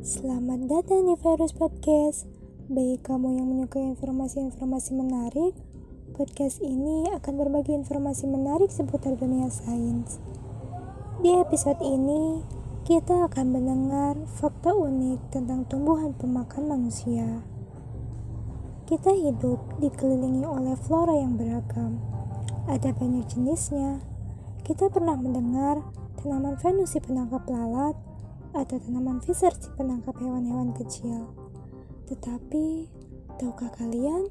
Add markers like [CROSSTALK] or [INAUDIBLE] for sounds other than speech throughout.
Selamat datang di Virus Podcast. Bagi kamu yang menyukai informasi-informasi menarik, podcast ini akan berbagi informasi menarik seputar dunia sains. Di episode ini, kita akan mendengar fakta unik tentang tumbuhan pemakan manusia. Kita hidup dikelilingi oleh flora yang beragam. Ada banyak jenisnya. Kita pernah mendengar tanaman Venus si penangkap lalat, atau tanaman viscer si penangkap hewan-hewan kecil. Tetapi, tahukah kalian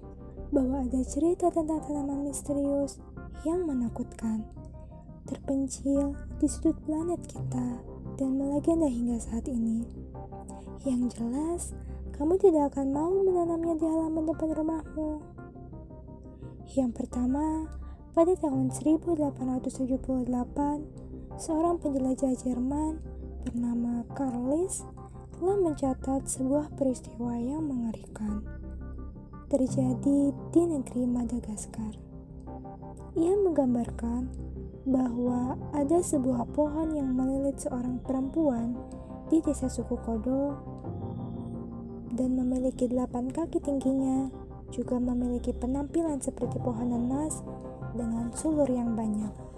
bahwa ada cerita tentang tanaman misterius yang menakutkan, terpencil di sudut planet kita dan melegenda hingga saat ini. Yang jelas, kamu tidak akan mau menanamnya di halaman depan rumahmu. Yang pertama, pada tahun 1878, seorang penjelajah Jerman bernama Carlis telah mencatat sebuah peristiwa yang mengerikan terjadi di negeri Madagaskar. Ia menggambarkan bahwa ada sebuah pohon yang melilit seorang perempuan di desa suku Kodo dan memiliki delapan kaki tingginya, juga memiliki penampilan seperti pohon emas dengan sulur yang banyak.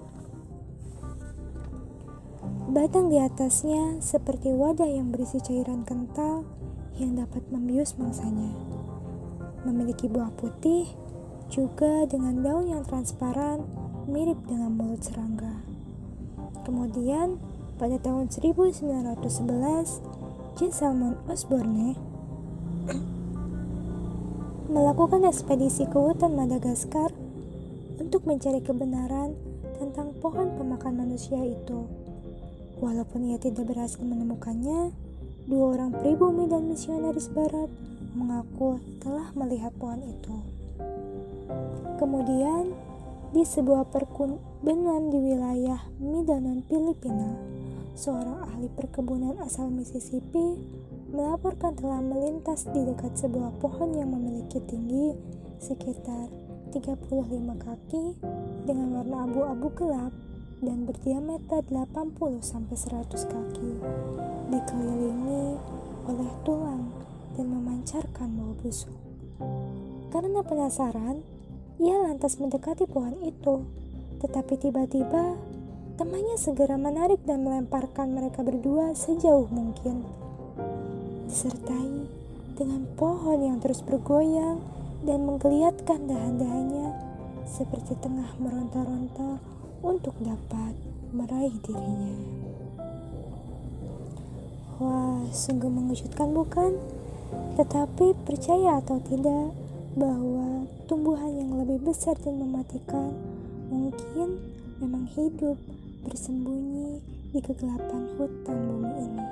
Batang di atasnya seperti wadah yang berisi cairan kental yang dapat membius mangsanya. Memiliki buah putih, juga dengan daun yang transparan mirip dengan mulut serangga. Kemudian, pada tahun 1911, J. Salmon Osborne [COUGHS] melakukan ekspedisi ke hutan Madagaskar untuk mencari kebenaran tentang pohon pemakan manusia itu. Walaupun ia tidak berhasil menemukannya, dua orang pribumi dan misionaris barat mengaku telah melihat pohon itu. Kemudian, di sebuah perkebunan di wilayah Mindanao, Filipina, seorang ahli perkebunan asal Mississippi melaporkan telah melintas di dekat sebuah pohon yang memiliki tinggi sekitar 35 kaki dengan warna abu-abu gelap dan berdiameter 80-100 kaki, dikelilingi oleh tulang dan memancarkan bau busuk. Karena penasaran, ia lantas mendekati pohon itu, tetapi tiba-tiba temannya segera menarik dan melemparkan mereka berdua sejauh mungkin, disertai dengan pohon yang terus bergoyang dan menggeliatkan dahan-dahannya seperti tengah meronta-ronta untuk dapat meraih dirinya. Wah, sungguh mengejutkan bukan? Tetapi percaya atau tidak bahwa tumbuhan yang lebih besar dan mematikan mungkin memang hidup bersembunyi di kegelapan hutan bumi ini.